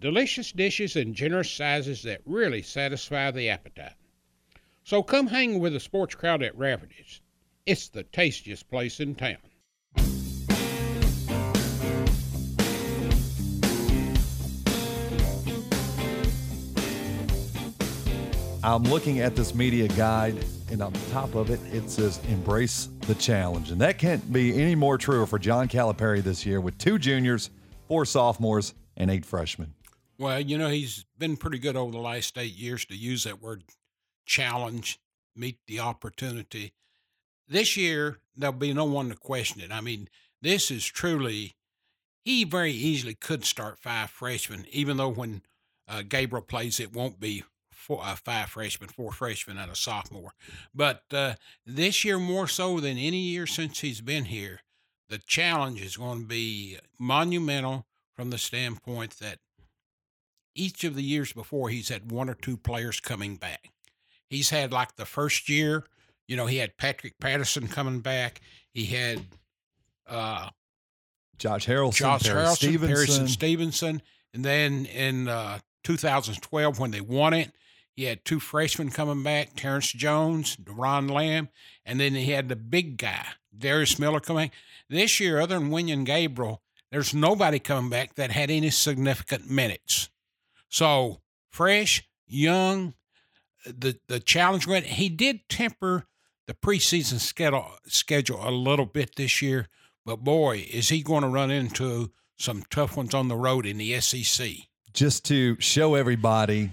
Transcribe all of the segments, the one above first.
delicious dishes in generous sizes that really satisfy the appetite. So come hang with the sports crowd at Rafferty's. It's the tastiest place in town. I'm looking at this media guide, and on the top of it, it says embrace the challenge. And that can't be any more true for John Calipari this year with two juniors, four sophomores, and eight freshmen. Well, you know, he's been pretty good over the last eight years to use that word challenge, meet the opportunity. This year, there'll be no one to question it. I mean, this is truly, he very easily could start five freshmen, even though when uh, Gabriel plays, it won't be four, uh, five freshmen, four freshmen, and a sophomore. But uh, this year, more so than any year since he's been here, the challenge is going to be monumental from the standpoint that each of the years before, he's had one or two players coming back. He's had like the first year, you know, he had Patrick Patterson coming back. He had uh, Josh Harrellson, Josh Perry Harrellson, Stevenson. Harrison Stevenson. And then in uh, 2012, when they won it, he had two freshmen coming back, Terrence Jones, Doron Lamb, and then he had the big guy, Darius Miller coming. This year, other than Wenyen Gabriel, there's nobody coming back that had any significant minutes. So fresh, young, the the challenge went. He did temper the preseason schedule schedule a little bit this year, but boy, is he going to run into some tough ones on the road in the SEC. Just to show everybody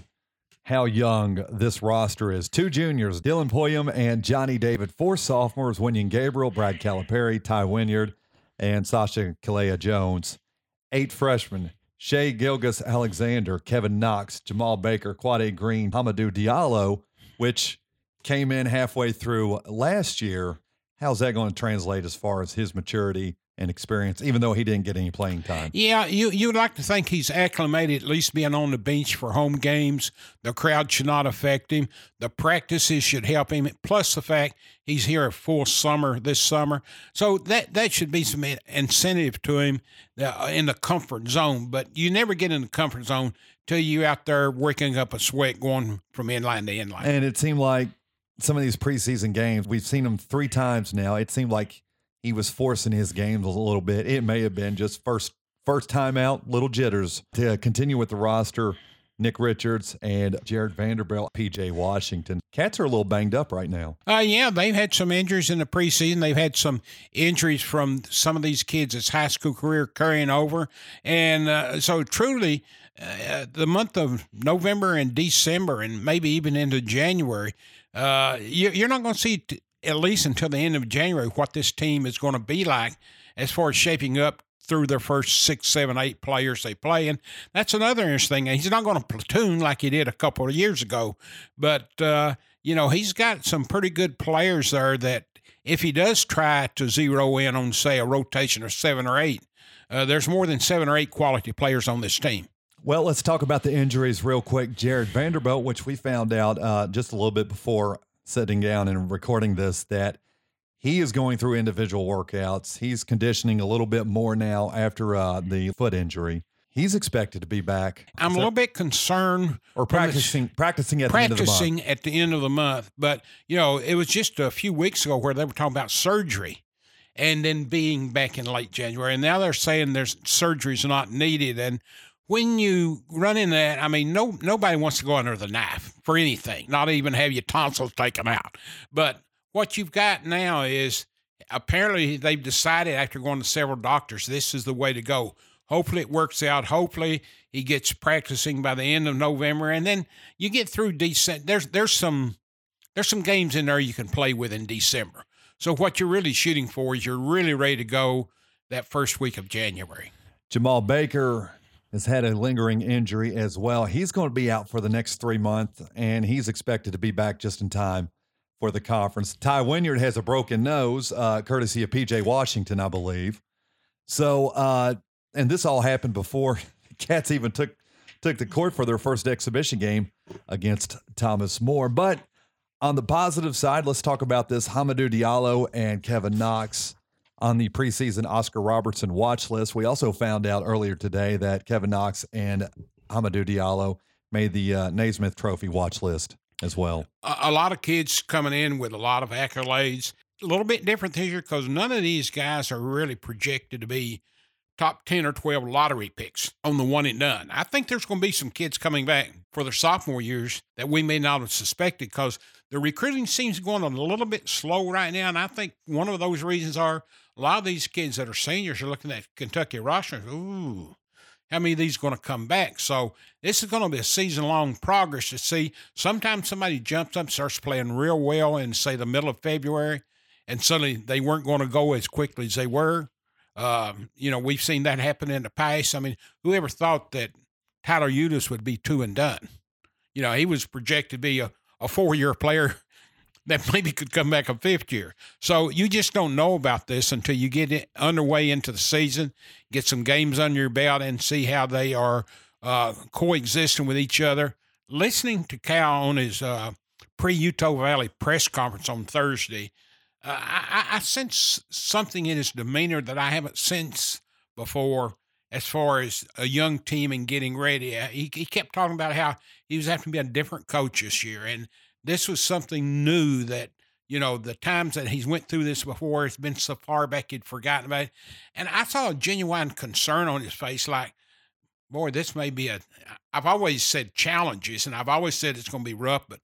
how young this roster is. Two juniors, Dillon Pulliam and Jonny David. Four sophomores, Wenyen Gabriel, Brad Calipari, Tai Wynyard, and Sacha Killeya-Jones. Eight freshmen, Shai Gilgeous-Alexander, Kevin Knox, Jemarl Baker, Quade Green, Hamidou Diallo, which came in halfway through last year. How's that going to translate as far as his maturity and experience, even though he didn't get any playing time? Yeah, you you would like to think he's acclimated, at least being on the bench for home games. The crowd should not affect him. The practices should help him. Plus the fact he's here a full summer this summer, so that that should be some incentive to him uh, in the comfort zone. But you never get in the comfort zone till you out there working up a sweat going from inline to inline. And it seemed like some of these preseason games, we've seen him three times now. It seemed like he was forcing his games a little bit. It may have been just first first time out, little jitters. To continue with the roster, Nick Richards and Jarred Vanderbilt, PJ Washington. Cats are a little banged up right now. Uh, yeah, they've had some injuries in the preseason. They've had some injuries from some of these kids' as high school career carrying over. And uh, so, truly, uh, the month of November and December, and maybe even into January, uh, you, are not going to see t- at least until the end of January what this team is going to be like as far as shaping up through their first six, seven, eight players they play. And that's another interesting. Thing. He's not going to platoon like he did a couple of years ago, but uh, you know he's got some pretty good players there. That if he does try to zero in on say a rotation of seven or eight, uh, there's more than seven or eight quality players on this team. Well, let's talk about the injuries real quick. Jarred Vanderbilt, which we found out uh, just a little bit before sitting down and recording this that he is going through individual workouts. He's conditioning a little bit more now after uh, the foot injury. He's expected to be back. I'm a little bit concerned. Or practicing, practicing at practicing the end of the month. at the end of the month. But you know, it was just a few weeks ago where they were talking about surgery, and then being back in late January, and now they're saying there's surgery's not needed. And when you run in that, I mean, no nobody wants to go under the knife for anything, not even have your tonsils taken out. But what you've got now is apparently they've decided after going to several doctors, this is the way to go. Hopefully it works out. Hopefully he gets practicing by the end of November, and then you get through December. There's there's some there's some games in there you can play with in December. So what you're really shooting for is you're really ready to go that first week of January. Jamal Baker has had a lingering injury as well. He's going to be out for the next three months, and he's expected to be back just in time for the conference. Tai Wynyard has a broken nose, uh, courtesy of PJ Washington, I believe. So, uh, and this all happened before Cats even took took the court for their first exhibition game against Thomas More. But on the positive side, let's talk about this Hamidou Diallo and Kevin Knox on the preseason Oscar Robertson watch list. We also found out earlier today that Kevin Knox and Hamidou Diallo made the uh, Naismith Trophy watch list as well. A, a lot of kids coming in with a lot of accolades. A little bit different this year because none of these guys are really projected to be top 10 or 12 lottery picks on the one and done. I think there's going to be some kids coming back for their sophomore years that we may not have suspected because the recruiting seems going a little bit slow right now. And I think one of those reasons are a lot of these kids that are seniors are looking at Kentucky roster. Ooh, how many of these are going to come back? So this is going to be a season long progress to see. Sometimes somebody jumps up, starts playing real well in, say, the middle of February, and suddenly they weren't going to go as quickly as they were. Um, you know, we've seen that happen in the past. I mean, whoever thought that Tyler Ulis would be two and done? You know, he was projected to be a, a four year player that maybe could come back a fifth year. So you just don't know about this until you get it underway into the season, get some games under your belt, and see how they are uh, coexisting with each other. Listening to Cal on his uh, pre Utah Valley press conference on Thursday, uh, I, I sense something in his demeanor that I haven't sensed before as far as a young team and getting ready. Uh, he, he kept talking about how he was having to be a different coach this year. And this was something new that, you know, the times that he's went through this before, it's been so far back he'd forgotten about it. And I saw a genuine concern on his face, like, boy, this may be a, I've always said challenges and I've always said it's going to be rough, but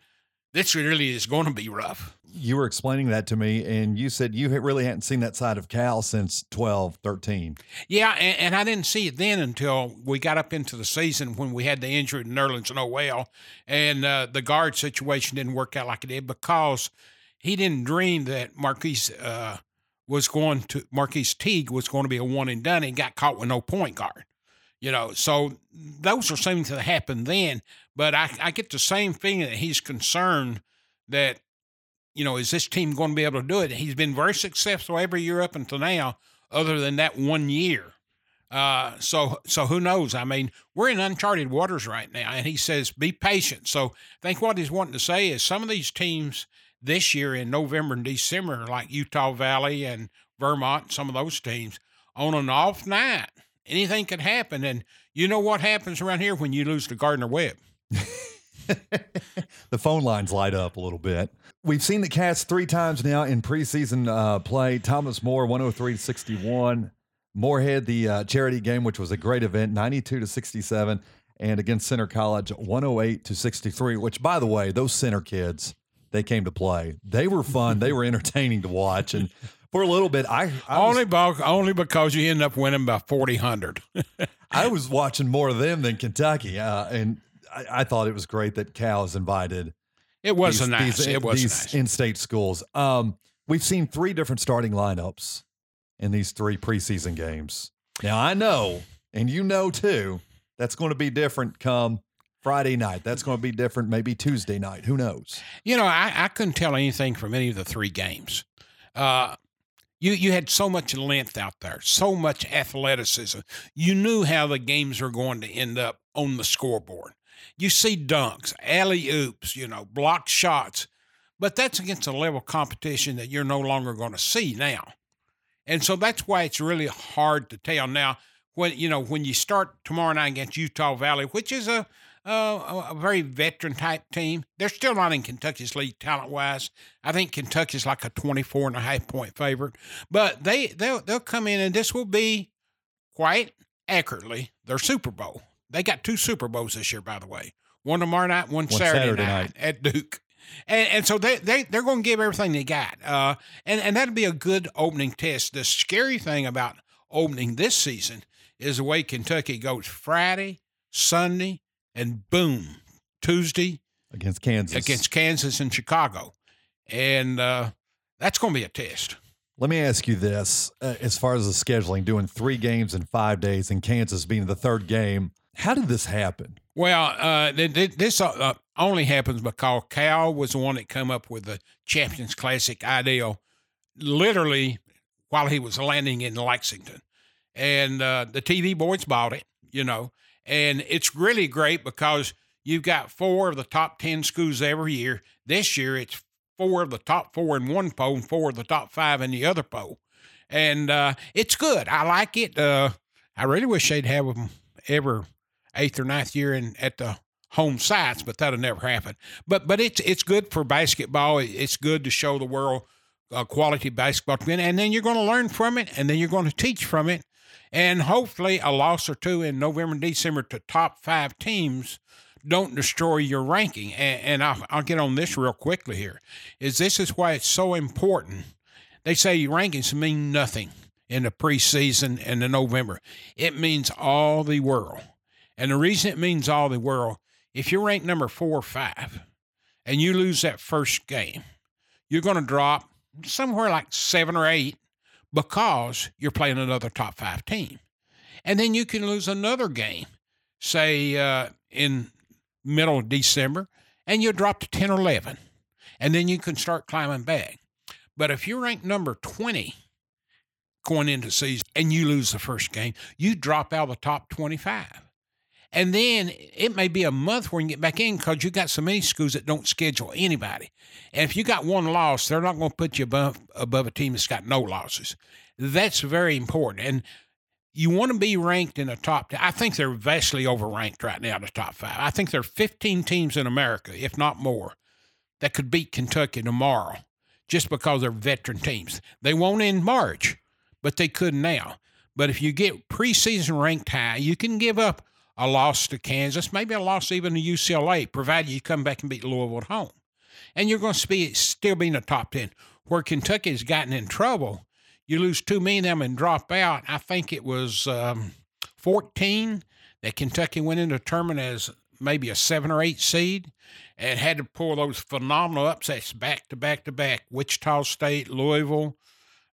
this really is going to be rough. You were explaining that to me, and you said you really hadn't seen that side of Cal since 12, 13. Yeah, and, and I didn't see it then until we got up into the season when we had the injury to Nerlens Noel, and uh, the guard situation didn't work out like it did because he didn't dream that Marquis uh, was going to, Marquis Teague was going to be a one and done and got caught with no point guard. You know, so those are things that happened then. But I, I get the same feeling that he's concerned that, you know, is this team going to be able to do it? He's been very successful every year up until now, other than that one year. Uh, so so who knows? I mean, we're in uncharted waters right now, and he says be patient. So I think what he's wanting to say is some of these teams this year in November and December, like Utah Valley and Vermont, some of those teams on an off night anything could happen. And you know what happens around here when you lose to Gardner Webb? the phone lines light up a little bit. We've seen the Cats three times now in preseason uh, play. Thomas More, 103 to 61. Morehead, the uh, charity game, which was a great event, 92 to 67. And against Centre College, 108 to 63, which, by the way, those center kids, they came to play. They were fun. they were entertaining to watch. And for a little bit. I, I only was, only because you end up winning by forty hundred. I was watching more of them than Kentucky, uh, and I, I, thought it was great that Cal is invited. It was these, nice. These, it was these nice. in-state schools. Um, we've seen three different starting lineups in these three preseason games. Now I know, and you know too, that's going to be different come Friday night. That's going to be different maybe Tuesday night. Who knows? You know, I, I couldn't tell anything from any of the three games. Uh, you you had so much length out there, so much athleticism. You knew how the games were going to end up on the scoreboard. You see dunks, alley oops, you know, block shots, but that's against a level competition that you're no longer going to see now. And so that's why it's really hard to tell now when you know when you start tomorrow night against Utah Valley, which is a a very veteran type team. They're still not in Kentucky's league talent wise. I think Kentucky's like a 24 and a half point favorite, but they they'll they'll come in and this will be quite accurately their Super Bowl. They got two Super Bowls this year, by the way. One tomorrow night, one, one Saturday, Saturday night, night, at Duke. And, and so they, they, they're going to give everything they got. Uh, and, and that'll be a good opening test. The scary thing about opening this season is the way Kentucky goes Friday, Sunday, and boom, Tuesday against Kansas, against Kansas and Chicago, and uh, that's going to be a test. Let me ask you this: uh, as far as the scheduling, doing three games in five days, and Kansas being the third game How did this happen? Well, uh, th- th- this uh, only happens because Cal was the one that come up with the Champions Classic idea, literally while he was landing in Lexington, and uh, the TV boys bought it, you know, and it's really great because you've got four of the top ten schools every year. This year, it's four of the top four in one poll and four of the top five in the other poll, and uh, it's good. I like it. Uh, I really wish they'd have them ever eighth or ninth year in at the home sites, but that'll never happen. But but it's it's good for basketball. It's good to show the world uh, quality basketball, and then you're going to learn from it, and then you're going to teach from it, and hopefully a loss or two in November and December to top five teams don't destroy your ranking. And, and I'll, I'll get on this real quickly here. Is this is why it's so important. They say rankings mean nothing in the preseason and the November. It means all the world. And the reason it means all the world, if you're ranked number four or five and you lose that first game, you're going to drop somewhere like seven or eight because you're playing another top five team. And then you can lose another game, say uh, in middle of December, and you'll drop to 10 or 11. And then you can start climbing back. But if you're ranked number 20 going into season and you lose the first game, you drop out of the top 25. And then it may be a month where you get back in because you got so many schools that don't schedule anybody. And if you got one loss, they're not going to put you above above a team that's got no losses. That's very important. And you want to be ranked in the top. I think they're vastly overranked right now in the top five. I think there are 15 teams in America, if not more, that could beat Kentucky tomorrow just because they're veteran teams. They won't in March, but they could now. But if you get preseason ranked high, you can give up a loss to Kansas, maybe a loss even to UCLA, provided you come back and beat Louisville at home. And you're going to be, still be in the top 10. Where Kentucky's gotten in trouble, you lose too many of them and drop out. I think it was um, 14 that Kentucky went into tournament as maybe a seven or eight seed and had to pull those phenomenal upsets back to back to back. Wichita State, Louisville,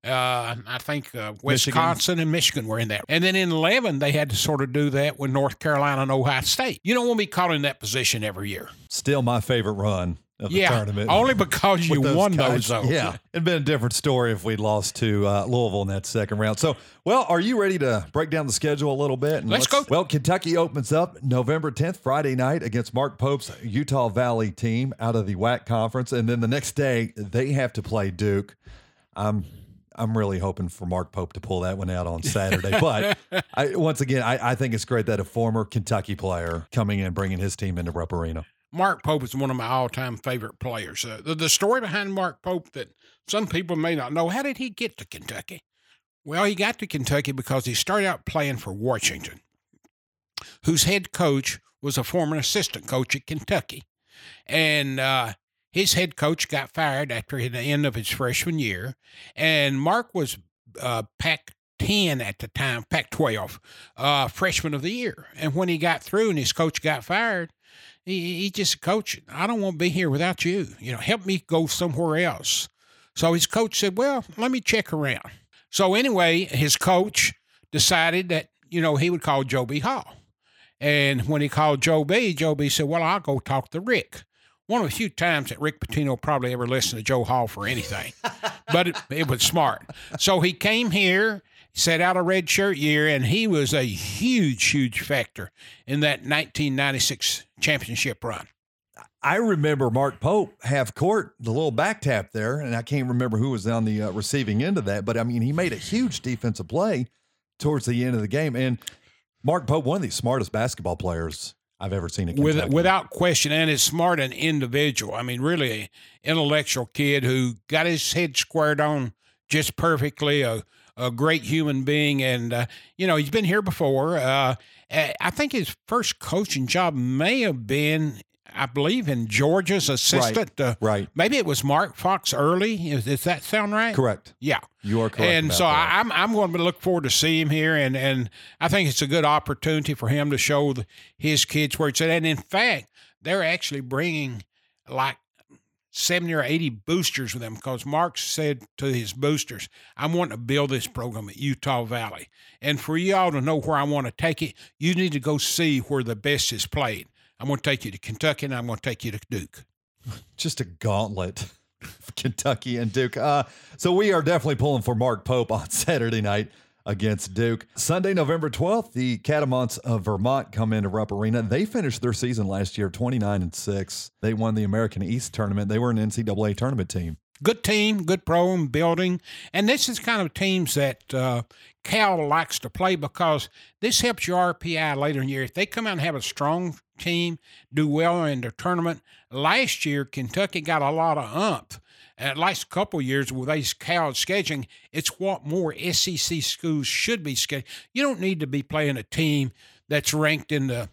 uh, I think uh, Wisconsin Michigan. and Michigan were in that. And then in 11, they had to sort of do that with North Carolina and Ohio State. You don't want to be caught in that position every year. Still my favorite run of yeah, the tournament. Only because you those won guys. those, though. Yeah. It'd been a different story if we'd lost to uh, Louisville in that second round. So, well, are you ready to break down the schedule a little bit? And let's, go. Well, Kentucky opens up November 10th, Friday night against Mark Pope's Utah Valley team out of the WAC conference. And then the next day, they have to play Duke. I'm I'm really hoping for Mark Pope to pull that one out on Saturday. But I, once again, I, I, think it's great that a former Kentucky player coming in bringing his team into Rupp Arena. Mark Pope is one of my all-time favorite players. Uh, the, the story behind Mark Pope that some people may not know: how did he get to Kentucky? Well, he got to Kentucky because he started out playing for Washington, whose head coach was a former assistant coach at Kentucky, and uh, his head coach got fired after the end of his freshman year, and Mark was uh, Pac 10 at the time, Pac 12, uh, freshman of the year. And when he got through and his coach got fired, he, he just, coach, I don't want to be here without you. You know, help me go somewhere else. So his coach said, well, let me check around. So anyway, his coach decided that, you know, he would call Joe B. Hall. And when he called Joe B., Joe B said, well, I'll go talk to Rick one of the few times that Rick Pitino probably ever listened to Joe Hall for anything, but it, it, was smart. So he came here, set out a red shirt year, and he was a huge, huge factor in that 1996 championship run. I remember Mark Pope half court, the little back tap there, and I can't remember who was on the uh, receiving end of that, but I mean, he made a huge defensive play towards the end of the game. And Mark Pope, one of the smartest basketball players I've ever seen it. With, without question, and as smart an individual. I mean, really an intellectual kid who got his head squared on just perfectly. A, a great human being, and uh, you know he's been here before. Uh, I think his first coaching job may have been I believe, in Georgia's assistant. Right. Uh, right. Maybe it was Mark Fox early. Is, does that sound right? Correct. Yeah. You are correct. And so that. I'm I'm going to look forward to see him here, and and I think it's a good opportunity for him to show the, his kids where it's at. And in fact, they're actually bringing like 70 or 80 boosters with them because Mark said to his boosters, I'm wanting to build this program at Utah Valley. And for you all to know where I want to take it, you need to go see where the best is played. I'm going to take you to Kentucky and I'm going to take you to Duke. Just a gauntlet. Of Kentucky and Duke. Uh, so we are definitely pulling for Mark Pope on Saturday night against Duke. Sunday, November 12th, the Catamounts of Vermont come into Rupp Arena. They finished their season last year 29 and 6. They won the American East tournament. They were an NCAA tournament team. Good team, good program building. And this is kind of teams that uh, Cal likes to play because this helps your RPI later in the year. If they come out and have a strong team, do well in the tournament. Last year, Kentucky got a lot of umph at last couple years with these Cal scheduling, it's what more SEC schools should be scheduling. You don't need to be playing a team that's ranked in the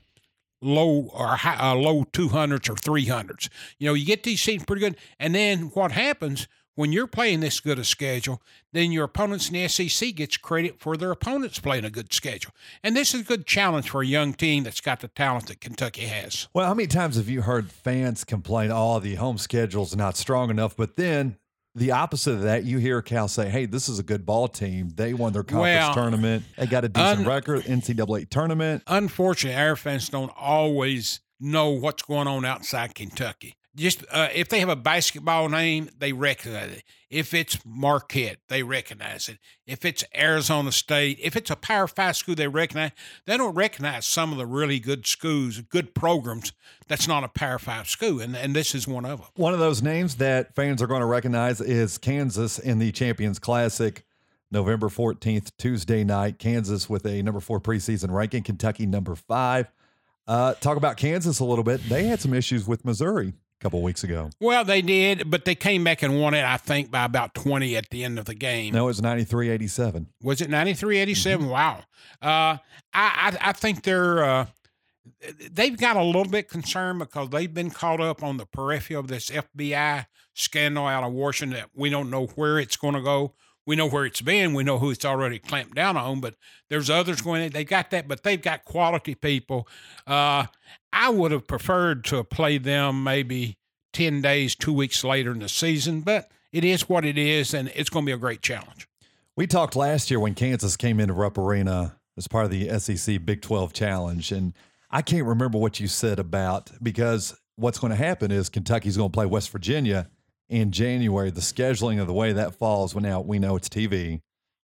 low or high, uh, low 200s or 300s. You know, you get these teams pretty good, and then what happens when you're playing this good a schedule, then your opponents in the SEC gets credit for their opponents playing a good schedule. And this is a good challenge for a young team that's got the talent that Kentucky has. Well, how many times have you heard fans complain, oh, the home schedule's not strong enough? But then the opposite of that, you hear Cal say, hey, this is a good ball team. They won their conference well, tournament. They got a decent un- record, NCAA tournament. Unfortunately, our fans don't always know what's going on outside Kentucky just uh, if they have a basketball name, they recognize it. If it's Marquette, they recognize it. If it's Arizona State, if it's a Power Five school, they recognize. They don't recognize some of the really good schools, good programs. That's not a Power Five school, and and this is one of them. One of those names that fans are going to recognize is Kansas in the Champions Classic. November 14th, Tuesday night, Kansas with a number four preseason ranking, Kentucky number five. Uh, talk about Kansas a little bit. They had some issues with Missouri couple weeks ago. Well, they did, but they came back and won it, I think, by about 20 at the end of the game. No, it was 93 87. Was it 93 87? Mm-hmm. Wow. Uh, I, I, I, think they're. Uh, they've got a little bit concerned because they've been caught up on the periphery of this FBI scandal out of Washington that we don't know where it's going to go. We know where it's been. We know who it's already clamped down on, but there's others going. They got that, but they've got quality people. Uh, I would have preferred to play them maybe ten days, two weeks later in the season, but it is what it is, and it's going to be a great challenge. We talked last year when Kansas came into Rupp Arena as part of the SEC Big 12 Challenge, and I can't remember what you said about because what's going to happen is Kentucky's going to play West Virginia in January. The scheduling of the way that falls, well, now we know it's TV,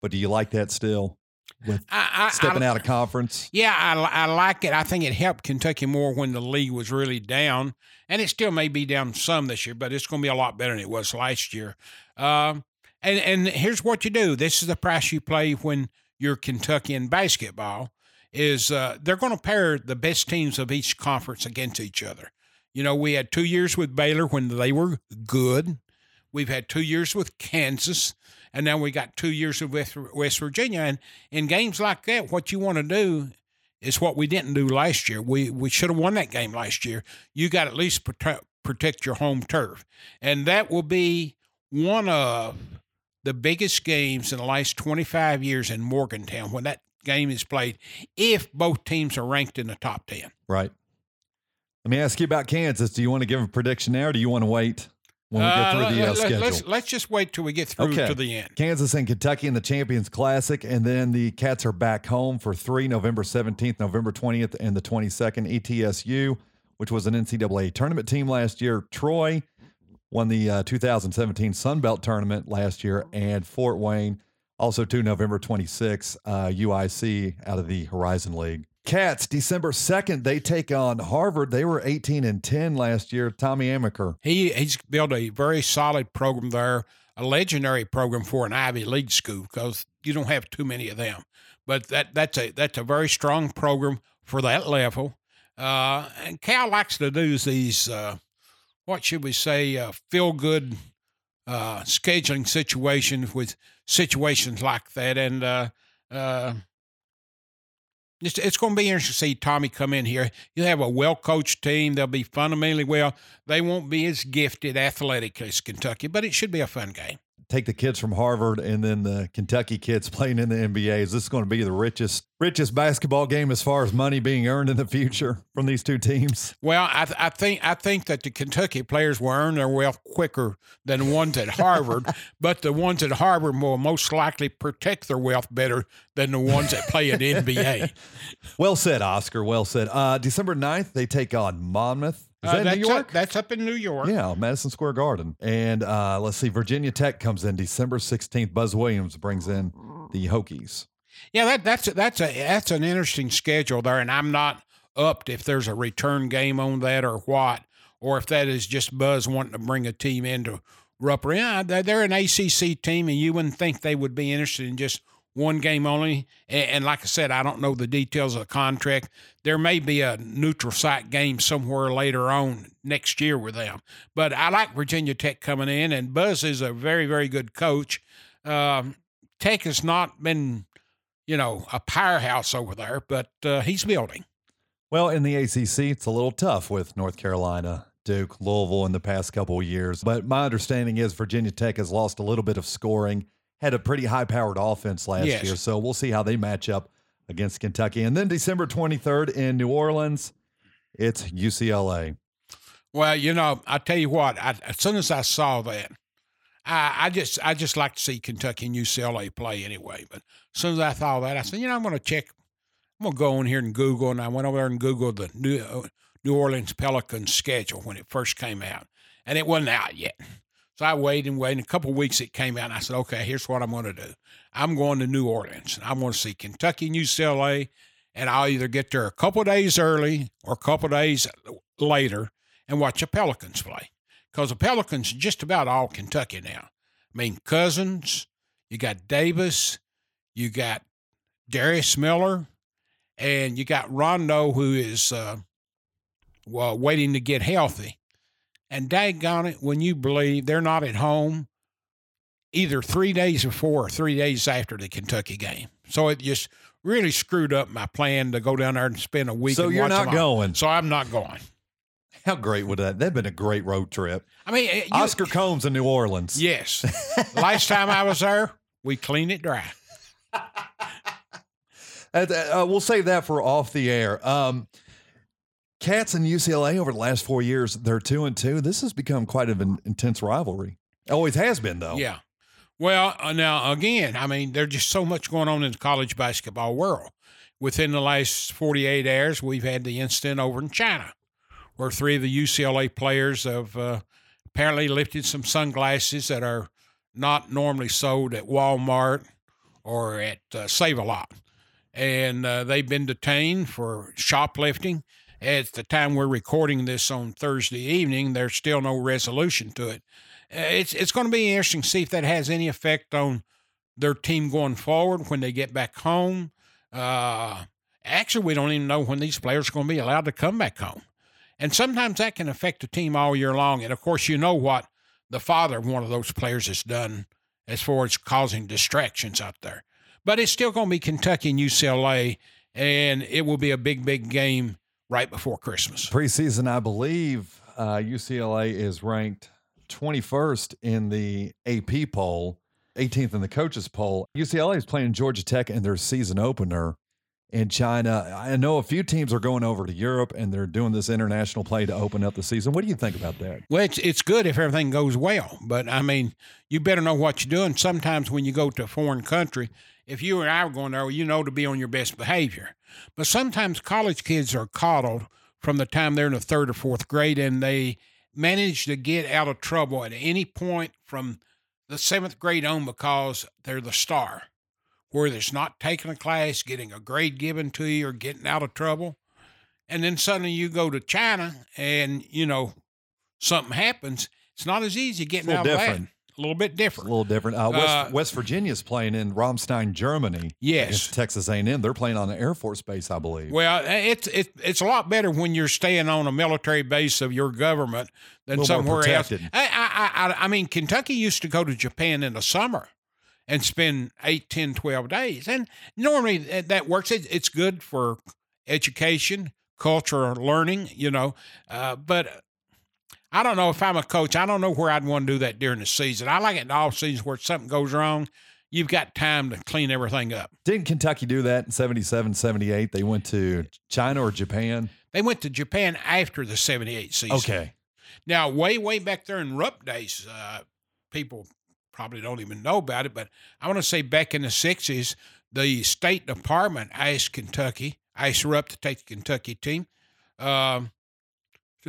but do you like that still? With I, I, stepping I, out of conference, yeah, I, like it. I think it helped Kentucky more when the league was really down, and it still may be down some this year, but it's going to be a lot better than it was last year. Um, and and here's what you do. This is the price you play when you're Kentucky in basketball. Is uh, they're going to pair the best teams of each conference against each other. You know, we had two years with Baylor when they were good. We've had two years with Kansas, and now we got two years with West Virginia. And in games like that, what you want to do is what we didn't do last year. We we should have won that game last year. You got at least protect protect your home turf, and that will be one of the biggest games in the last 25 years in Morgantown when that game is played. If both teams are ranked in the top 10, right. Let me ask you about Kansas. Do you want to give a prediction there, or do you want to wait when we get through uh, the uh, let, schedule? Let's, let's just wait till we get through okay. to the end. Kansas and Kentucky in the Champions Classic, and then the Cats are back home for three November 17th, November 20th, and the 22nd. ETSU, which was an NCAA tournament team last year. Troy won the uh, 2017 Sun Belt tournament last year, and Fort Wayne also to November 26th, uh, UIC out of the Horizon League. Cats, December 2nd, they take on Harvard. They were 18 and 10 last year. Tommy Amaker. He, he's built a very solid program there, a legendary program for an Ivy League school because you don't have too many of them. But that that's a that's a very strong program for that level. Uh, and Cal likes to do these, uh, what should we say, uh, feel good uh, scheduling situations with situations like that. And uh, uh, it's, it's going to be interesting to see Tommy come in here. You have a well coached team. They'll be fundamentally well. They won't be as gifted athletic as Kentucky, but it should be a fun game. Take the kids from Harvard and then the Kentucky kids playing in the NBA. Is this going to be the richest richest basketball game as far as money being earned in the future from these two teams? Well, I, th- I think I think that the Kentucky players will earn their wealth quicker than the ones at Harvard, but the ones at Harvard will most likely protect their wealth better than the ones that play at NBA. well said, Oscar. Well said. Uh, December 9th, they take on Monmouth. Is Uh, that that's New York? Up, that's up in New York. Yeah, Madison Square Garden. And uh, let's see, Virginia Tech comes in December 16th. Buzz Williams brings in the Hokies. Yeah, that, that's that's a that's an interesting schedule there, and I'm not upped if there's a return game on that or what, or if that is just Buzz wanting to bring a team into Rupp. Yeah, they're an ACC team, and you wouldn't think they would be interested in just one game only. And, like I said, I don't know the details of the contract. There may be a neutral site game somewhere later on next year with them, but I like Virginia Tech coming in, and Buzz is a very very good coach. Um, Tech has not been you know, a powerhouse over there, but uh, he's building. Well, in the ACC, it's a little tough with North Carolina, Duke, Louisville in the past couple of years. But my understanding is Virginia Tech has lost a little bit of scoring, had a pretty high powered offense last Yes. year. So we'll see how they match up against Kentucky. And then December 23rd in New Orleans, it's UCLA. Well, you know, I tell you what, I, as soon as I saw that, I, I just I just like to see Kentucky and UCLA play anyway. But as soon as I thought that, I said, you know, I'm going to check. I'm going to go in here and Google, and I went over there and Googled the New, uh, New Orleans Pelicans schedule when it first came out, and it wasn't out yet. So I waited and waited. A couple of weeks, it came out, and I said, okay, here's what I'm going to do. I'm going to New Orleans. And I'm going to see Kentucky and UCLA, and I'll either get there a couple of days early or a couple days later and watch the Pelicans play. Because the Pelicans are just about all Kentucky now. I mean, Cousins, you got Davis, you got Darius Miller, and you got Rondo, who is uh, well waiting to get healthy. And daggone it, when you believe they're not at home either three days before or three days after the Kentucky game. So it just really screwed up my plan to go down there and spend a week. So and you're not going. So I'm not going. How great would that? That'd been a great road trip. I mean, you- Oscar Combs in New Orleans. Yes. Last time I was there, we cleaned it dry. Uh, we'll save that for off the air. Um, Cats and UCLA over the last four years, they're two and two. This has become quite an intense rivalry. Always has been, though. Yeah. Well, uh, now again, I mean, there's just so much going on in the college basketball world. Within the last 48 hours, we've had the incident over in China, where three of the UCLA players have uh, apparently lifted some sunglasses that are not normally sold at Walmart or at uh, Save a Lot, and uh, they've been detained for shoplifting. At the time we're recording this on Thursday evening, there's still no resolution to it. Uh, it's it's going to be interesting to see if that has any effect on their team going forward when they get back home. Uh, actually, we don't even know when these players are going to be allowed to come back home, and sometimes that can affect the team all year long. And of course, you know what the father of one of those players has done as far as causing distractions out there. But it's still going to be Kentucky and UCLA, and it will be a big, big game right before Christmas. Preseason, I believe uh, UCLA is ranked 21st in the AP poll, 18th in the coaches poll. UCLA is playing Georgia Tech in their season opener in China. I know a few teams are going over to Europe and they're doing this international play to open up the season. What do you think about that? Well, it's it's good if everything goes well, but I mean, you better know what you're doing. Sometimes when you go to a foreign country, if you and I were going there, you know to be on your best behavior. But sometimes college kids are coddled from the time they're in the third or fourth grade, and they manage to get out of trouble at any point from the seventh grade on because they're the star, where it's not taking a class, getting a grade given to you, or getting out of trouble. And then suddenly you go to China and, you know, something happens. It's not as easy getting out of different. that. A little bit different. a little different. Uh, West, Uh, West Virginia's playing in Ramstein, Germany. Yes. Texas A&M. They're playing on the Air Force Base, I believe. Well, it's it, it's a lot better when you're staying on a military base of your government than A little more somewhere else. I, I, I, I mean, Kentucky used to go to Japan in the summer and spend 8, 10, 12 days. And normally that that works. It, it's good for education, cultural learning, you know. Uh, but I don't know if I'm a coach. I don't know where I'd want to do that during the season. I like it in all seasons where something goes wrong, you've got time to clean everything up. Didn't Kentucky do that in 77, 78? They went to China or Japan? They went to Japan after the 78 season. Okay. Now, way, way back there in Rupp days, uh, people probably don't even know about it, but I want to say back in the 60s, the State Department asked Kentucky, asked Rupp to take the Kentucky team um,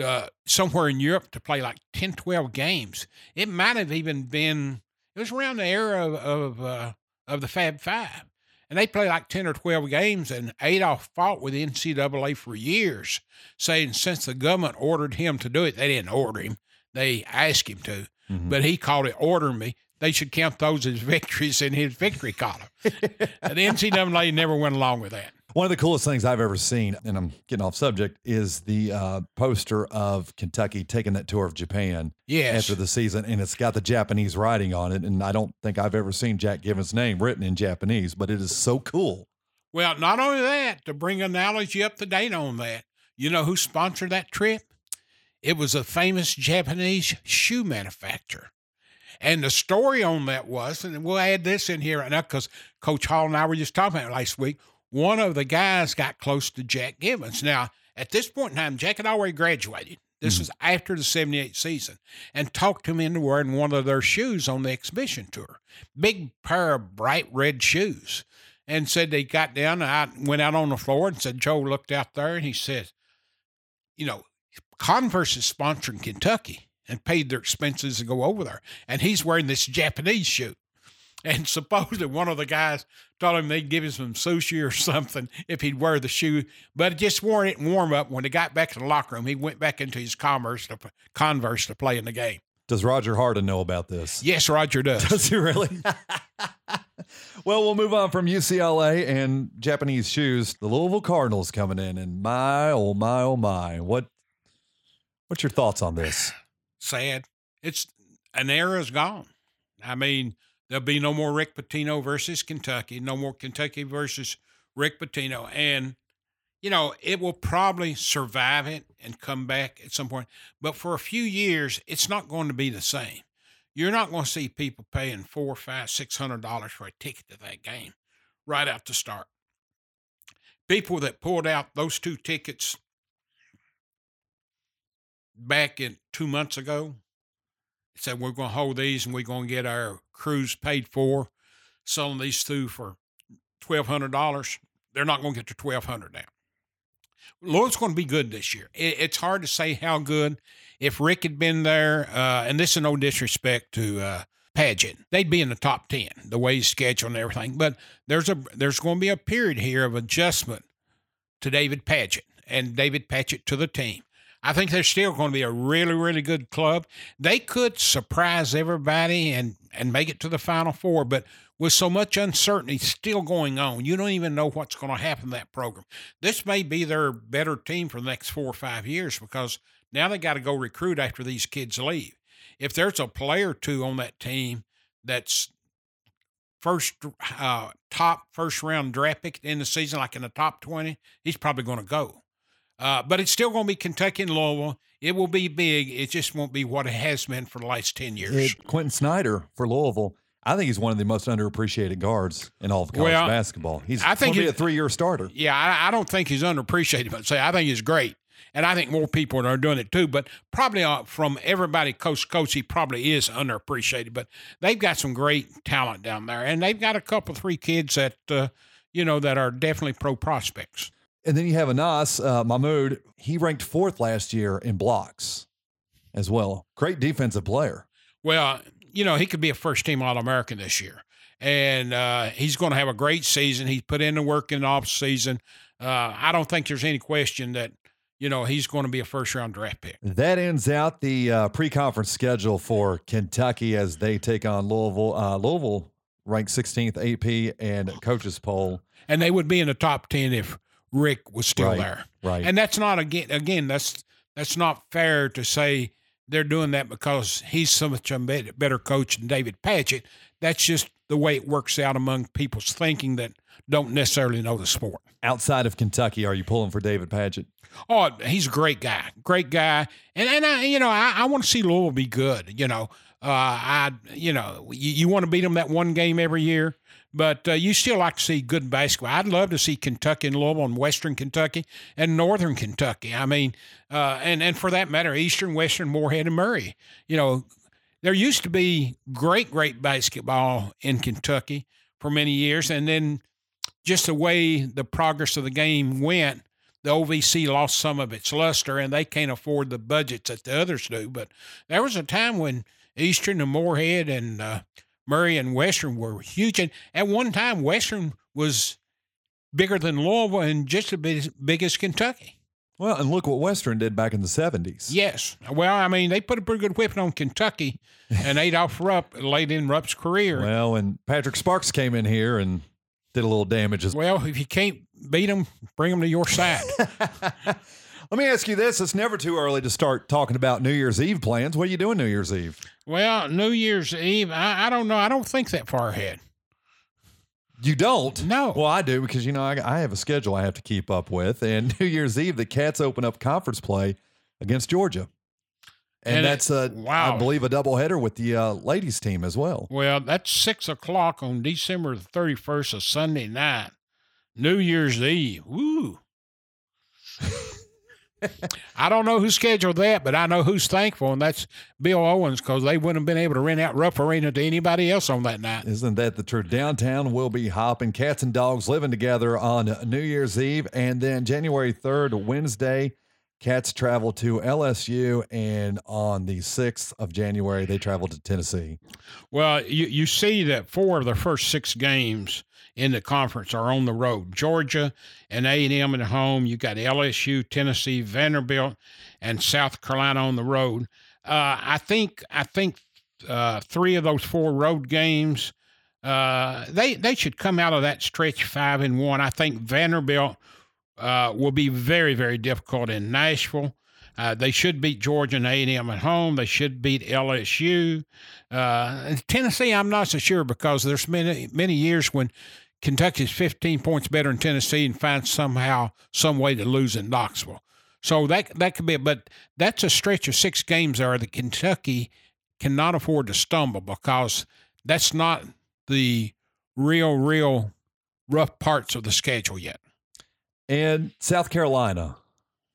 uh, somewhere in Europe to play like 10, 12 games. It might have even been, it was around the era of, of, uh, of the Fab Five. And they played like 10 or 12 games, and Adolph fought with the NCAA for years, saying since the government ordered him to do it, they didn't order him, they asked him to. Mm-hmm. But he called it order me. They should count those as victories in his victory column. and the NCAA never went along with that. One of the coolest things I've ever seen, and I'm getting off subject, is the uh, poster of Kentucky taking that tour of Japan yes. after the season, and it's got the Japanese writing on it. And I don't think I've ever seen Jack Givens' name written in Japanese, but it is so cool. Well, not only that, to bring analogy up to date on that, you know who sponsored that trip? It was a famous Japanese shoe manufacturer. And the story on that was, and we'll add this in here right now because Coach Hall and I were just talking about it last week one of the guys got close to Jack Givens. Now, at this point in time, Jack had already graduated. This mm-hmm. was after the 78 season, and talked him into wearing one of their shoes on the exhibition tour. Big pair of bright red shoes. And said they got down, and I went out on the floor and said, Joe looked out there and he said, You know, Converse is sponsoring Kentucky and paid their expenses to go over there. And he's wearing this Japanese shoe. And supposedly one of the guys told him they'd give him some sushi or something if he'd wear the shoe, but it just wore it in warm up. When he got back to the locker room, he went back into his Converse to, Converse to play in the game. Does Roger Harden know about this? Yes, Roger does. Does he really? well, we'll move on from UCLA and Japanese shoes. The Louisville Cardinals coming in, and my oh my oh my, what what's your thoughts on this? Sad. It's an era is gone. I mean, There'll be no more Rick Pitino versus Kentucky, no more Kentucky versus Rick Pitino. And, you know, it will probably survive it and come back at some point. But for a few years, it's not going to be the same. You're not going to see people paying four, five, six hundred dollars for a ticket to that game right out the start. People that pulled out those two tickets back in two months ago said we're going to hold these and we're going to get our crews paid for, selling these through for twelve hundred dollars. They're not going to get to twelve hundred now. Lord's going to be good this year. It, it's hard to say how good. If Rick had been there, uh, and this is no disrespect to uh, Padgett, they'd be in the top ten the way he's scheduled and everything. But there's a there's going to be a period here of adjustment to David Padgett and David Padgett to the team. I think they're still going to be a really, really good club. They could surprise everybody and, and make it to the Final Four, but with so much uncertainty still going on, you don't even know what's going to happen to that program. This may be their better team for the next four or five years because now they got to go recruit after these kids leave. If there's a player or two on that team that's first uh, top first round draft pick in the season, like in the top 20, he's probably going to go. Uh, but it's still going to be Kentucky and Louisville. It will be big. It just won't be what it has been for the last 10 years. It, Quentin Snider for Louisville. I think he's one of the most underappreciated guards in all of college well, basketball. He's I think he's a three-year starter. Yeah, I, I, don't think he's underappreciated, but say I think he's great, and I think more people are doing it too. But probably uh, from everybody coast to coast, he probably is underappreciated. But they've got some great talent down there, and they've got a couple, three kids that uh, you know that are definitely pro prospects. And then you have Anas uh, Mahmoud. He ranked fourth last year in blocks as well. Great defensive player. Well, you know, he could be a first team All American this year. And uh, he's going to have a great season. He's put in the work in the off season. Uh, I don't think there's any question that, you know, he's going to be a first round draft pick. That ends out the uh, pre conference schedule for Kentucky as they take on Louisville. Uh, Louisville ranked 16th AP and coaches poll. And they would be in the top 10 if Rick was still right, there. Right. And that's not again again that's that's not fair to say they're doing that because he's so much a better coach than David Padgett. That's just the way it works out among people's thinking that don't necessarily know the sport. Outside of Kentucky, are you pulling for David Padgett? Oh, he's a great guy, great guy, and and I, you know, I, I want to see Louisville be good. You know, uh, I, you know, you, you want to beat them that one game every year, but uh, you still like to see good basketball. I'd love to see Kentucky and Louisville and Western Kentucky and Northern Kentucky. I mean, uh, and and for that matter, Eastern, Western, Morehead, and Murray. You know, there used to be great, great basketball in Kentucky for many years, and then just the way the progress of the game went, the OVC lost some of its luster, and they can't afford the budgets that the others do. But there was a time when Eastern and Morehead and uh, Murray and Western were huge, and at one time Western was bigger than Louisville and just as big, big as Kentucky. Well, and look what Western did back in the 70s. Yes. Well, I mean, they put a pretty good whipping on Kentucky, and Adolph Rupp late in Rupp's career. Well, and Patrick Sparks came in here and did a little damage as well. If you can't beat them, bring them to your side. Let me ask you this: It's never too early to start talking about New Year's Eve plans. What are you doing New Year's Eve? Well, New Year's Eve, I, I don't know. I don't think that far ahead. You don't? No. Well, I do because you know I, I have a schedule I have to keep up with, and New Year's Eve the Cats open up conference play against Georgia, and, And that's a wow. I believe a doubleheader with the uh, ladies team as well. Well, that's six o'clock on December the thirty first, a Sunday night, New Year's Eve. Woo! I don't know who scheduled that, but I know who's thankful, and that's Bill Owens because they wouldn't have been able to rent out Rupp Arena to anybody else on that night. Isn't that the truth? Downtown will be hopping, cats and dogs living together on New Year's Eve. And then January 3rd, Wednesday, cats travel to LSU. And on the 6th of January, they travel to Tennessee. Well, you, you see that four of the first six games in the conference are on the road. Georgia and A&M at home. You got LSU, Tennessee, Vanderbilt, and South Carolina on the road. Uh, I think I think uh, three of those four road games uh, they they should come out of that stretch five and one. I think Vanderbilt uh, will be very very difficult in Nashville. Uh, they should beat Georgia and A&M at home. They should beat LSU. Uh, Tennessee, I'm not so sure because there's many many years when Kentucky's 15 points better than Tennessee and finds somehow some way to lose in Knoxville. So that that could be, but that's a stretch of six games there that Kentucky cannot afford to stumble because that's not the real real rough parts of the schedule yet. And South Carolina,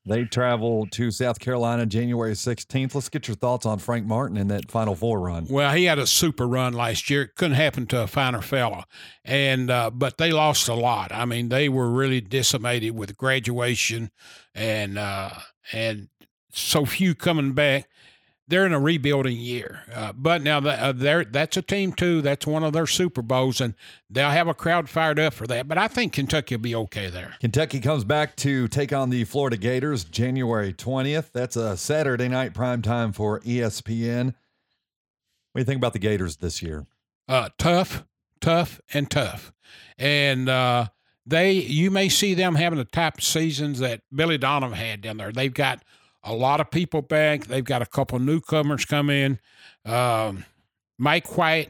they travel to South Carolina January 16th. Let's get your thoughts on Frank Martin in that Final Four run. Well, he had a super run last year. It couldn't happen to a finer fella, and uh, but they lost a lot. I mean, they were really decimated with graduation, and uh, and so few coming back. They're in a rebuilding year, uh, but now that, uh, that's a team too. That's one of their Super Bowls, and they'll have a crowd fired up for that. But I think Kentucky will be okay there. Kentucky comes back to take on the Florida Gators January 20th. That's a Saturday night prime time for ESPN. What do you think about the Gators this year? uh, tough, tough, and tough. And uh, they, you may see them having the type of seasons that Billy Donovan had down there. They've got a lot of people back. They've got a couple newcomers come in. Um, Mike White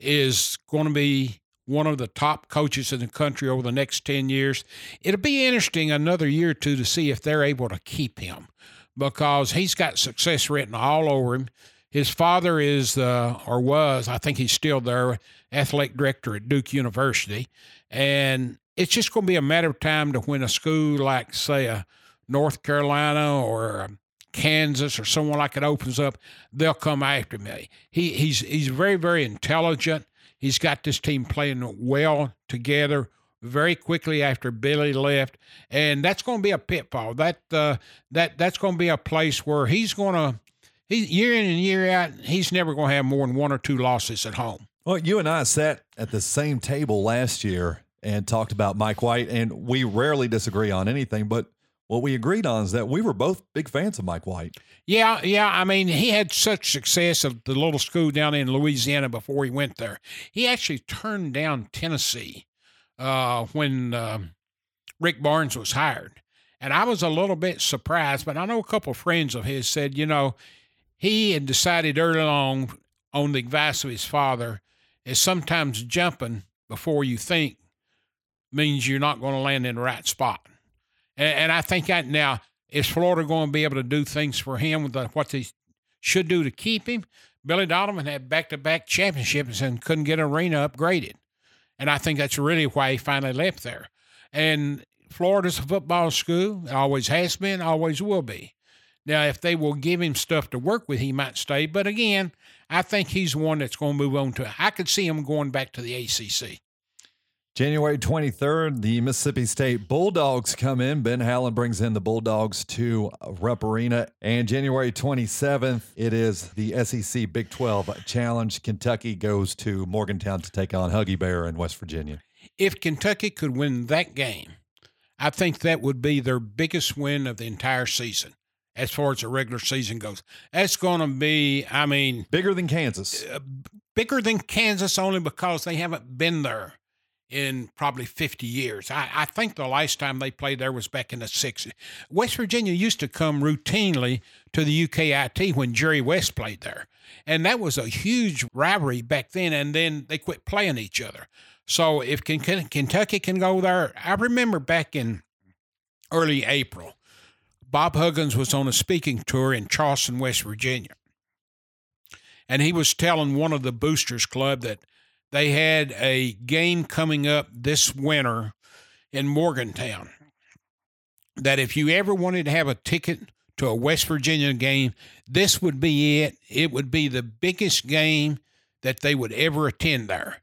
is going to be one of the top coaches in the country over the next 10 years. It'll be interesting another year or two to see if they're able to keep him because he's got success written all over him. His father is, uh, or was, I think he's still there, athletic director at Duke University. And it's just going to be a matter of time to when a school like, say, a North Carolina or um, Kansas or someone like it opens up, they'll come after me. He, he's, he's very, very intelligent. He's got this team playing well together very quickly after Billy left, and that's going to be a pitfall. That uh, that that's going to be a place where he's going to he year in and year out, he's never going to have more than one or two losses at home. Well, you and I sat at the same table last year and talked about Mike White, and we rarely disagree on anything, but what we agreed on is that we were both big fans of Mike White. Yeah, yeah. I mean, he had such success at the little school down in Louisiana before he went there. He actually turned down Tennessee uh, when um Rick Barnes was hired. And I was a little bit surprised, but I know a couple of friends of his said, you know, he had decided early on on the advice of his father is sometimes jumping before you think means you're not going to land in the right spot. And, and I think that now is Florida going to be able to do things for him with the, what they should do to keep him? Billy Donovan had back-to-back championships and couldn't get arena upgraded, and I think that's really why he finally left there. And Florida's a football school; it always has been, always will be. Now, if they will give him stuff to work with, he might stay. But again, I think he's one that's going to move on to. I could see him going back to the ACC. January 23rd, the Mississippi State Bulldogs come in. Ben Howland brings in the Bulldogs to Rupp Arena. And January 27th, it is the SEC Big 12 Challenge. Kentucky goes to Morgantown to take on Huggy Bear in West Virginia. If Kentucky could win that game, I think that would be their biggest win of the entire season as far as the regular season goes. That's going to be, I mean, bigger than Kansas. Uh, bigger than Kansas only because they haven't been there in probably 50 years. I, I, think the last time they played there was back in the 60s. West Virginia used to come routinely to the UKIT when Jerry West played there. And that was a huge rivalry back then, and then they quit playing each other. So if Kentucky can go there, I remember back in early April, Bob Huggins was on a speaking tour in Charleston, West Virginia. And he was telling one of the Boosters Club that – they had a game coming up this winter in Morgantown. That if you ever wanted to have a ticket to a West Virginia game, this would be it. It would be the biggest game that they would ever attend there.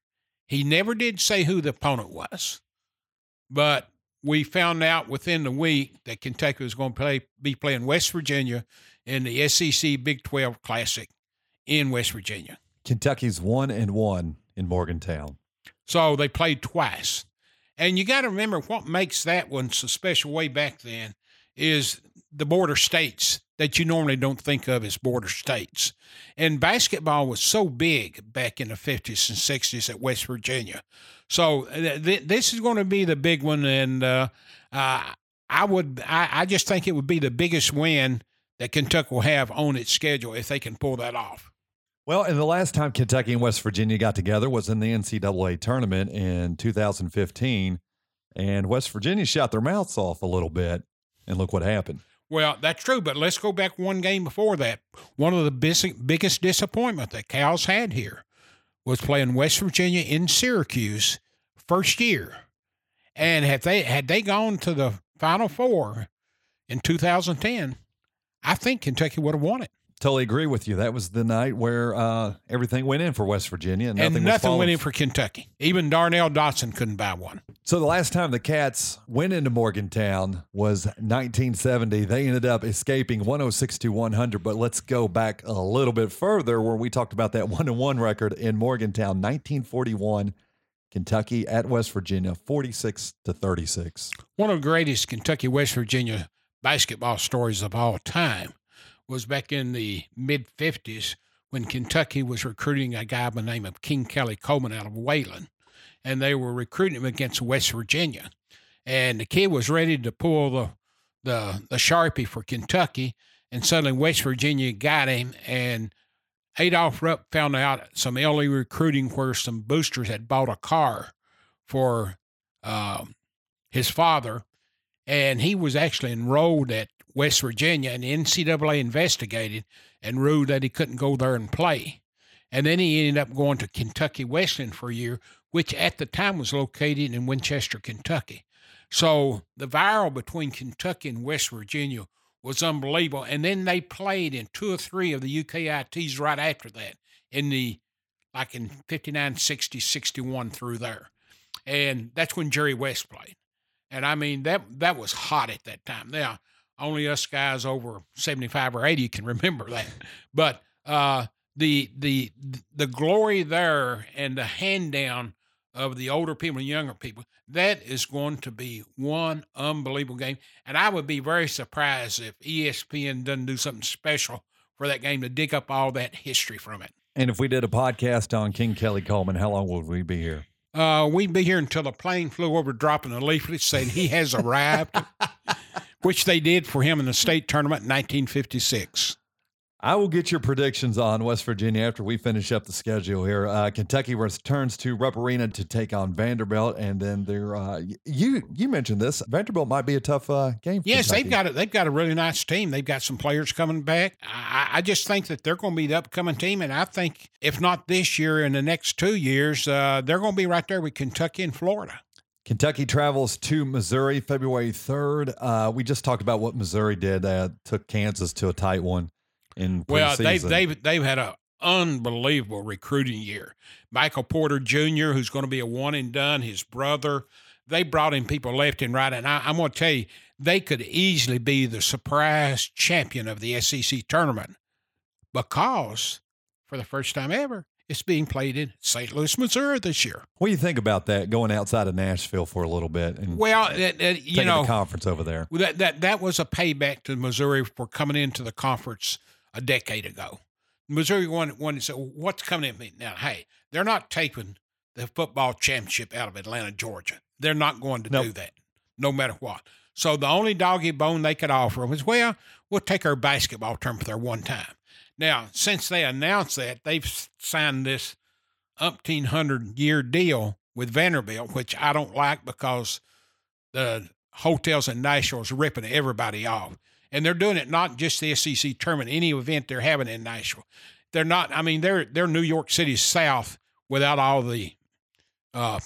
He never did say who the opponent was, but we found out within the week that Kentucky was going to play, be playing West Virginia in the SEC Big 12 Classic in West Virginia. Kentucky's one and one in Morgantown. So they played twice. And you got to remember what makes that one so special way back then is the border states that you normally don't think of as border states. And basketball was so big back in the 50s and 60s at West Virginia. So uh, th- this is going to be the big one. And uh, uh, I would, I, I just think it would be the biggest win that Kentucky will have on its schedule if they can pull that off. Well, and the last time Kentucky and West Virginia got together was in the NCAA tournament in 2015. And West Virginia shot their mouths off a little bit. And look what happened. Well, that's true, but let's go back one game before that. One of the biggest disappointment that Cal's had here was playing West Virginia in Syracuse first year. And had they had they gone to the Final Four in 2010, I think Kentucky would have won it. Totally agree with you. That was the night where uh, everything went in for West Virginia, and nothing, and nothing went in for Kentucky. Even Darnell Dodson couldn't buy one. So the last time the Cats went into Morgantown was 1970. They ended up escaping 106 to 100. But let's go back a little bit further, where we talked about that one and one record in Morgantown, 1941. Kentucky at West Virginia, 46 to 36. One of the greatest Kentucky West Virginia basketball stories of all time was back in the mid 50s when Kentucky was recruiting a guy by the name of King Kelly Coleman out of Wayland. And they were recruiting him against West Virginia. And the kid was ready to pull the, the, the Sharpie for Kentucky. And suddenly West Virginia got him. And Adolph Rupp found out some early recruiting where some boosters had bought a car for uh, his father. And he was actually enrolled at West Virginia, and the NCAA investigated and ruled that he couldn't go there and play. And then he ended up going to Kentucky Wesleyan for a year, which at the time was located in Winchester, Kentucky. So the viral between Kentucky and West Virginia was unbelievable. And then they played in two or three of the UKITs right after that in the like in 59, 60, 61 through there. And that's when Jerry West played. And I mean that that was hot at that time. Now only us guys over 75 or 80 can remember that. But uh, the the the glory there and the hand down of the older people and younger people, that is going to be one unbelievable game. And I would be very surprised if ESPN doesn't do something special for that game to dig up all that history from it. And if we did a podcast on King Kelly Coleman, how long would we be here? Uh, we'd be here until the plane flew over dropping a leaflet saying he has arrived. which they did for him in the state tournament in 1956. I will get your predictions on West Virginia after we finish up the schedule here. Uh, Kentucky returns to Rupp Arena to take on Vanderbilt, and then they're uh, you you mentioned this Vanderbilt might be a tough uh, game. yes, Kentucky. they've got it. They've got a really nice team. They've got some players coming back. I, I just think that they're going to be the upcoming team, and I think if not this year, in the next two years, uh, they're going to be right there with Kentucky and Florida. Kentucky travels to Missouri February 3rd. Uh, we just talked about what Missouri did. Uh, took Kansas to a tight one in Well, they've, they've, they've had an unbelievable recruiting year. Michael Porter Jr., who's going to be a one and done, his brother, they brought in people left and right. And I, I'm going to tell you, they could easily be the surprise champion of the SEC tournament because for the first time ever, it's being played in St. Louis, Missouri this year. What do you think about that? Going outside of Nashville for a little bit and Well, uh, that, that, you taking know, the conference over there. That that that was a payback to Missouri for coming into the conference a decade ago. Missouri won one and said, "What's coming at me now? Hey, they're not taking the football championship out of Atlanta, Georgia. They're not going to Nope. do that, no matter what. So the only doggy bone they could offer was, well, we'll take our basketball tournament there one time. Now, since they announced that, they've signed this umpteen hundred year deal with Vanderbilt, which I don't like because the hotels in Nashville is ripping everybody off. And they're doing it not just the SEC tournament, any event they're having in Nashville. They're not, I mean, they're they're New York City South without all the uh,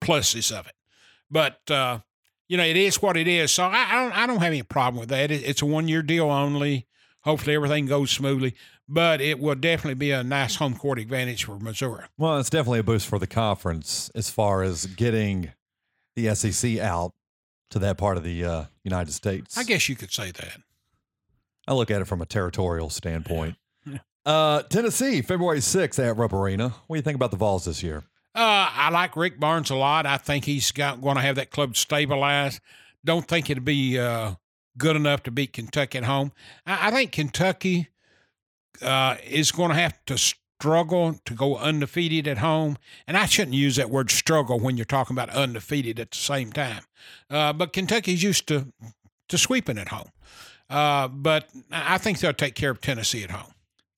pluses of it. But uh, you know, it is what it is. So I, I don't I don't have any problem with that. It, it's a one year deal only. Hopefully everything goes smoothly. But it will definitely be a nice home court advantage for Missouri. Well, it's definitely a boost for the conference as far as getting the SEC out to that part of the uh, United States. I guess you could say that. I look at it from a territorial standpoint. Yeah. Uh, Tennessee, February 6th at Rupp Arena. What do you think about the Vols this year? Uh, I like Rick Barnes a lot. I think he's got going to have that club stabilized. Don't think it'll be uh, good enough to beat Kentucky at home. I, I think Kentucky uh, is going to have to struggle to go undefeated at home. And I shouldn't use that word struggle when you're talking about undefeated at the same time. Uh, but Kentucky's used to to sweeping at home. Uh, but I I think they'll take care of Tennessee at home.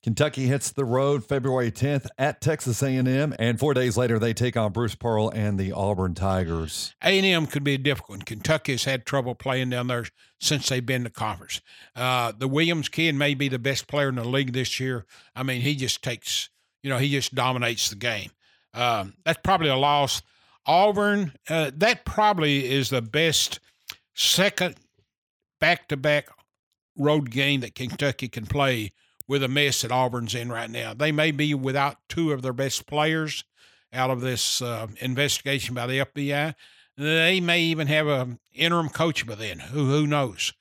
Kentucky hits the road February 10th at Texas A&M, and four days later they take on Bruce Pearl and the Auburn Tigers. A&M could be difficult. Kentucky has had trouble playing down there since they've been to conference. Uh, the Williams kid may be the best player in the league this year. I mean, he just takes, you know, he just dominates the game. Um, that's probably a loss. Auburn, uh, that probably is the best second back-to-back road game that Kentucky can play with a mess that Auburn's in right now. They may be without two of their best players out of this uh, investigation by the FBI. They may even have a interim coach by then. Who who knows?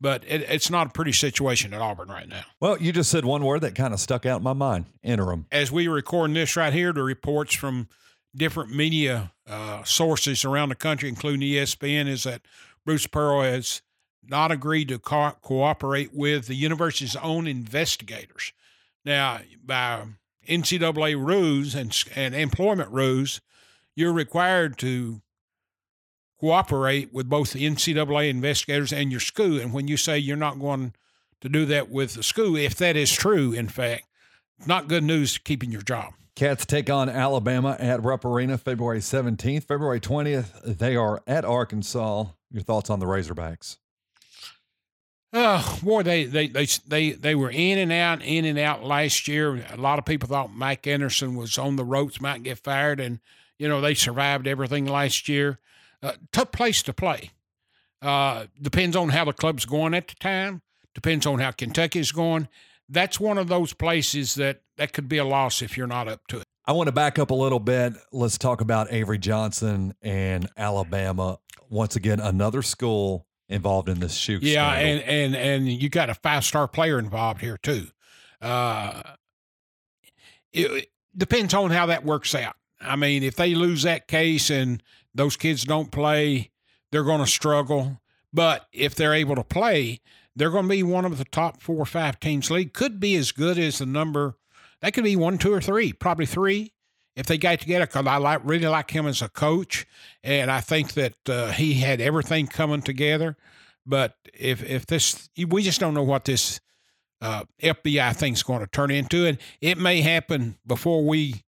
But it, it's not a pretty situation at Auburn right now. Well, you just said one word that kind of stuck out in my mind interim. As we recording this right here, the reports from different media uh, sources around the country, including ESPN, is that Bruce Pearl has not agreed to co- cooperate with the university's own investigators. Now, by NCAA rules and, and employment rules, you're required to cooperate with both the NCAA investigators and your school. And when you say you're not going to do that with the school, if that is true, in fact, not good news keeping your job. Cats take on Alabama at Rupp Arena February 17th. February 20th, they are at Arkansas. Your thoughts on the Razorbacks? Oh boy, they they they they they were in and out, in and out last year. A lot of people thought Mike Anderson was on the ropes, might get fired, and you know they survived everything last year. Uh, tough place to play. Uh, depends on how the club's going at the time. Depends on how Kentucky's going. That's one of those places that that could be a loss if you're not up to it. I want to back up a little bit. Let's talk about Avery Johnson and Alabama. Once again, another school involved in this shoot. Yeah, scandal. and and and you got a five star player involved here too. Uh, it, it depends on how that works out. I mean, if they lose that case and those kids don't play, they're going to struggle. But if they're able to play, they're going to be one of the top four or five teams league. Could be as good as the number. That could be one, two, or three. Probably three if they got together. Because I like really like him as a coach, and I think that uh, he had everything coming together. But if if this, we just don't know what this uh, FBI thing's going to turn into. And it may happen before we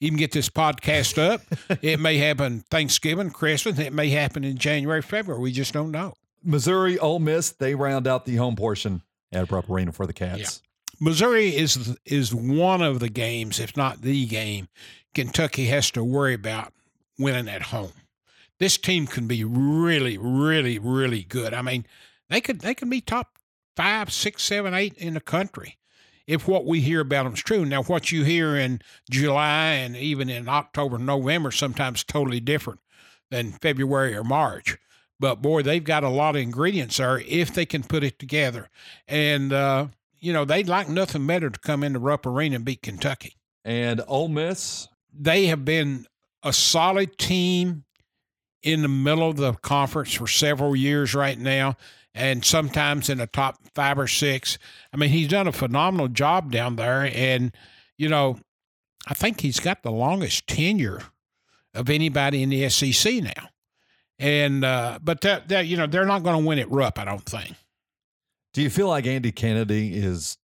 even get this podcast up. it may happen Thanksgiving, Christmas. It may happen in January, February. We just don't know. Missouri, Ole Miss, they round out the home portion at Rupp Arena for the Cats. Missouri is is one of the games, if not the game, Kentucky has to worry about winning at home. This team can be really, really, really good. I mean, they could they could be top five, six, seven, eight in the country if what we hear about them is true. Now, what you hear in July and even in October, November, sometimes totally different than February or March. But boy, they've got a lot of ingredients there if they can put it together. And, uh, you know, they'd like nothing better to come into Rupp Arena and beat Kentucky. And Ole Miss? They have been a solid team in the middle of the conference for several years right now and sometimes in the top five or six. I mean, he's done a phenomenal job down there. And, you know, I think he's got the longest tenure of anybody in the SEC now. And, uh, but that, that, you know, they're not going to win it Rupp, I don't think. Do you feel like Andy Kennedy is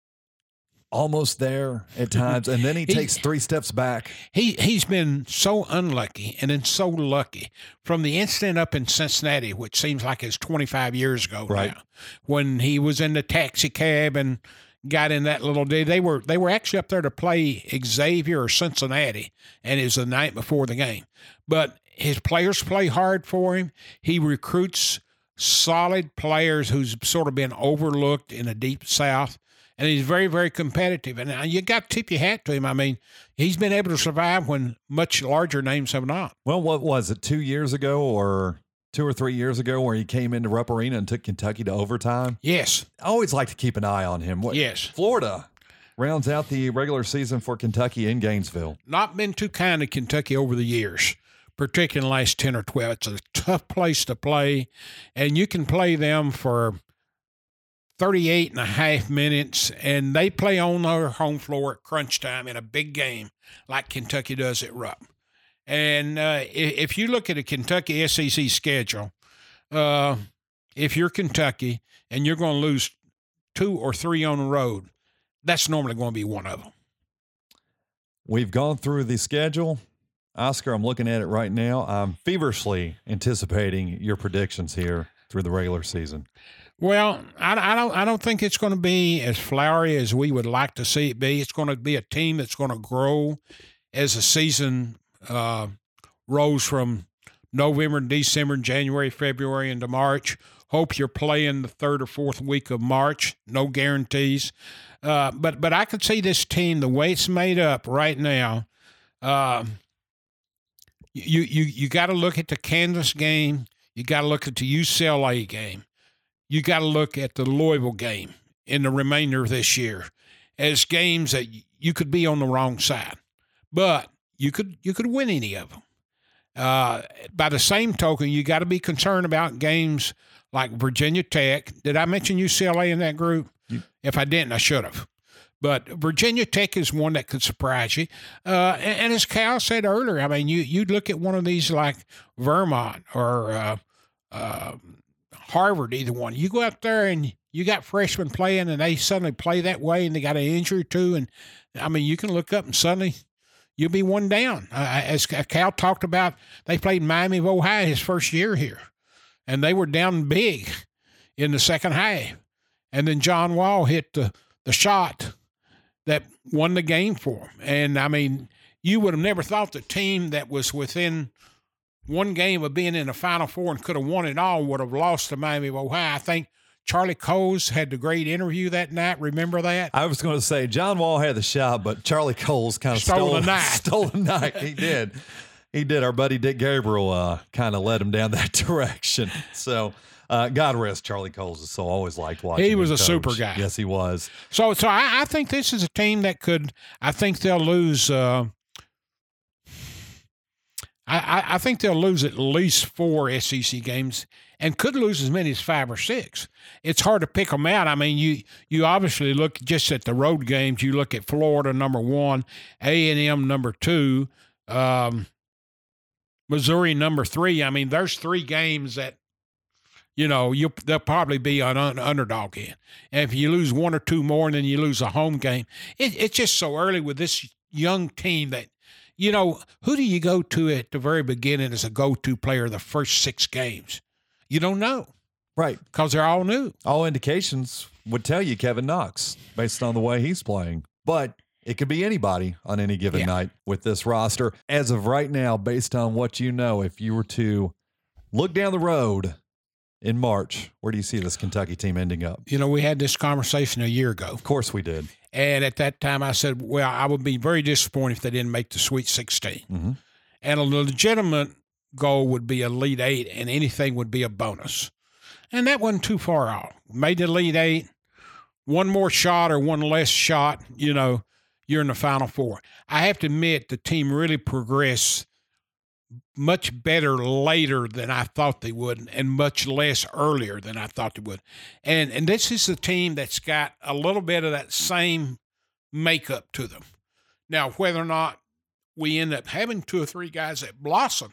almost there at mm-hmm. times, and then he, he, takes three steps back. He he's been so unlucky and then so lucky from the incident up in Cincinnati, which seems like it's 25 years ago right. now, when he was in the taxi cab and got in that little day. They were they were actually up there to play Xavier or Cincinnati, and it was the night before the game. But his players play hard for him. He recruits solid players who's sort of been overlooked in the deep south and he's very, very competitive. And uh, you got to tip your hat to him. I mean, he's been able to survive when much larger names have not. Well, what was it, two years ago or two or three years ago where he came into Rupp Arena and took Kentucky to overtime? Yes. I always like to keep an eye on him. What, yes. Florida rounds out the regular season for Kentucky in Gainesville. Not been too kind to Kentucky over the years, particularly in the last 10 or 12. It's a tough place to play, and you can play them for – 38 and a half minutes, and they play on their home floor at crunch time in a big game like Kentucky does at Rupp. And uh, if you look at a Kentucky SEC schedule, uh, if you're Kentucky and you're going to lose two or three on the road, that's normally going to be one of them. We've gone through the schedule. Oscar, I'm looking at it right now. I'm feverishly anticipating your predictions here through the regular season. Well, I, I, don't. I don't think it's going to be as flowery as we would like to see it be. It's going to be a team that's going to grow as the season uh, rolls from November, December, January, February, into March. Hope you're playing the third or fourth week of March. No guarantees, uh, but but I could see this team the way it's made up right now. Uh, you you you got to look at the Kansas game. You got to look at the UCLA game you got to look at the Louisville game in the remainder of this year as games that you could be on the wrong side, but you could you could win any of them. Uh, by the same token, you got to be concerned about games like Virginia Tech. Did I mention UCLA in that group? You, if I didn't, I should have. But Virginia Tech is one that could surprise you. Uh, and, and, as Cal said earlier, I mean, you you'd look at one of these like Vermont or uh, uh, Harvard, either one. You go out there and you got freshmen playing and they suddenly play that way and they got an injury too. And I mean, you can look up and suddenly you'll be one down. Uh, as Cal talked about, they played Miami of Ohio his first year here and they were down big in the second half. And then John Wall hit the, the shot that won the game for him. And I mean, you would have never thought the team that was within one game of being in the Final Four and could have won it all would have lost to Miami of Ohio. I think Charlie Coles had the great interview that night. Remember that? I was going to say John Wall had the shot, but Charlie Coles kind of stole, stole the night. Stole the night. He did. He did. Our buddy Dick Gabriel uh, kind of led him down that direction. So. Uh, God rest Charlie Coles. So always liked watching. He was a coach. super guy. Yes, he was. So, so I, I, think this is a team that could. I think they'll lose. Uh, I, I think they'll lose at least four SEC games and could lose as many as five or six. It's hard to pick them out. I mean, you you obviously look just at the road games. You look at Florida number one, A and M number two, um, Missouri number three. I mean, there's three games that you know, you they'll probably be an un- underdog in. If you lose one or two more and then you lose a home game, it, it's just so early with this young team that, you know, who do you go to at the very beginning as a go to player the first six games? You don't know Right. because they're all new. All indications would tell you Kevin Knox based on the way he's playing. But it could be anybody on any given Yeah. night with this roster. As of right now, based on what you know, if you were to look down the road in March, where do you see this Kentucky team ending up? You know, we had this conversation a year ago. Of course we did. And at that time, I said, well, I would be very disappointed if they didn't make the Sweet 16. Mhm. And a legitimate goal would be Elite Eight, and anything would be a bonus. And that wasn't too far off. Made the Elite Eight, one more shot or one less shot, you know, you're in the Final Four. I have to admit, the team really progressed much better later than I thought they would, and much less earlier than I thought they would. And and this is a team that's got a little bit of that same makeup to them. Now, whether or not we end up having two or three guys that blossom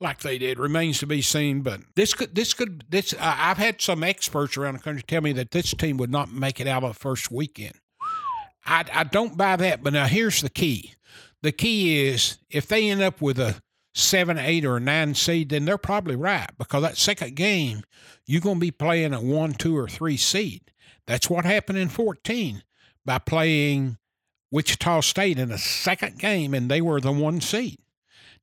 like they did remains to be seen. But this could this could this uh, I've had some experts around the country tell me that this team would not make it out of the first weekend. I I don't buy that. But now here's the key. The key is if they end up with a seven, eight, or nine seed, then they're probably right because that second game you're going to be playing a one, two, or three seed. That's what happened in 14 by playing Wichita State in a second game, and they were the one seed.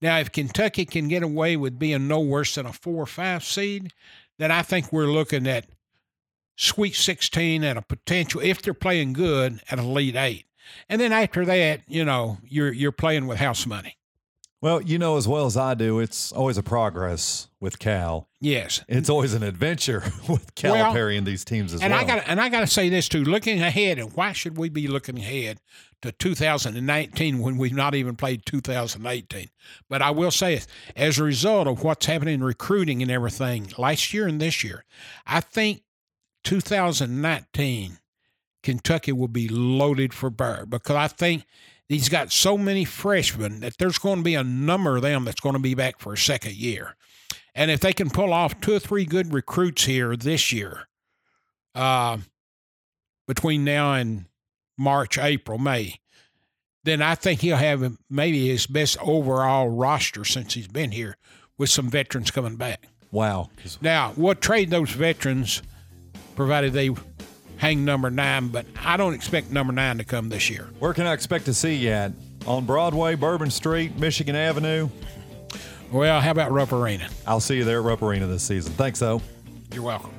Now, if Kentucky can get away with being no worse than a four or five seed, then I think we're looking at Sweet 16 and a potential, if they're playing good, at Elite Eight. And then after that, you know, you're you're playing with house money. Well, you know as well as I do, it's always a progress with Cal. Yes. It's always an adventure with Well, Calipari and these teams as and well. I got and I got to say this too. Looking ahead, and why should we be looking ahead to 2019 when we've not even played 2018? But I will say as a result of what's happening in recruiting and everything last year and this year, I think 2019 Kentucky will be loaded for bear because I think he's got so many freshmen that there's going to be a number of them that's going to be back for a second year. And if they can pull off two or three good recruits here this year, uh, between now and March, April, May, then I think he'll have maybe his best overall roster since he's been here with some veterans coming back. Wow. Now, we'll trade those veterans provided they hang number nine, but I don't expect number nine to come this year. Where can I expect to see you at? On Broadway, Bourbon Street, Michigan Avenue. Well, how about Rupp Arena? I'll see you there at Rupp Arena this season. Thanks, though. You're welcome.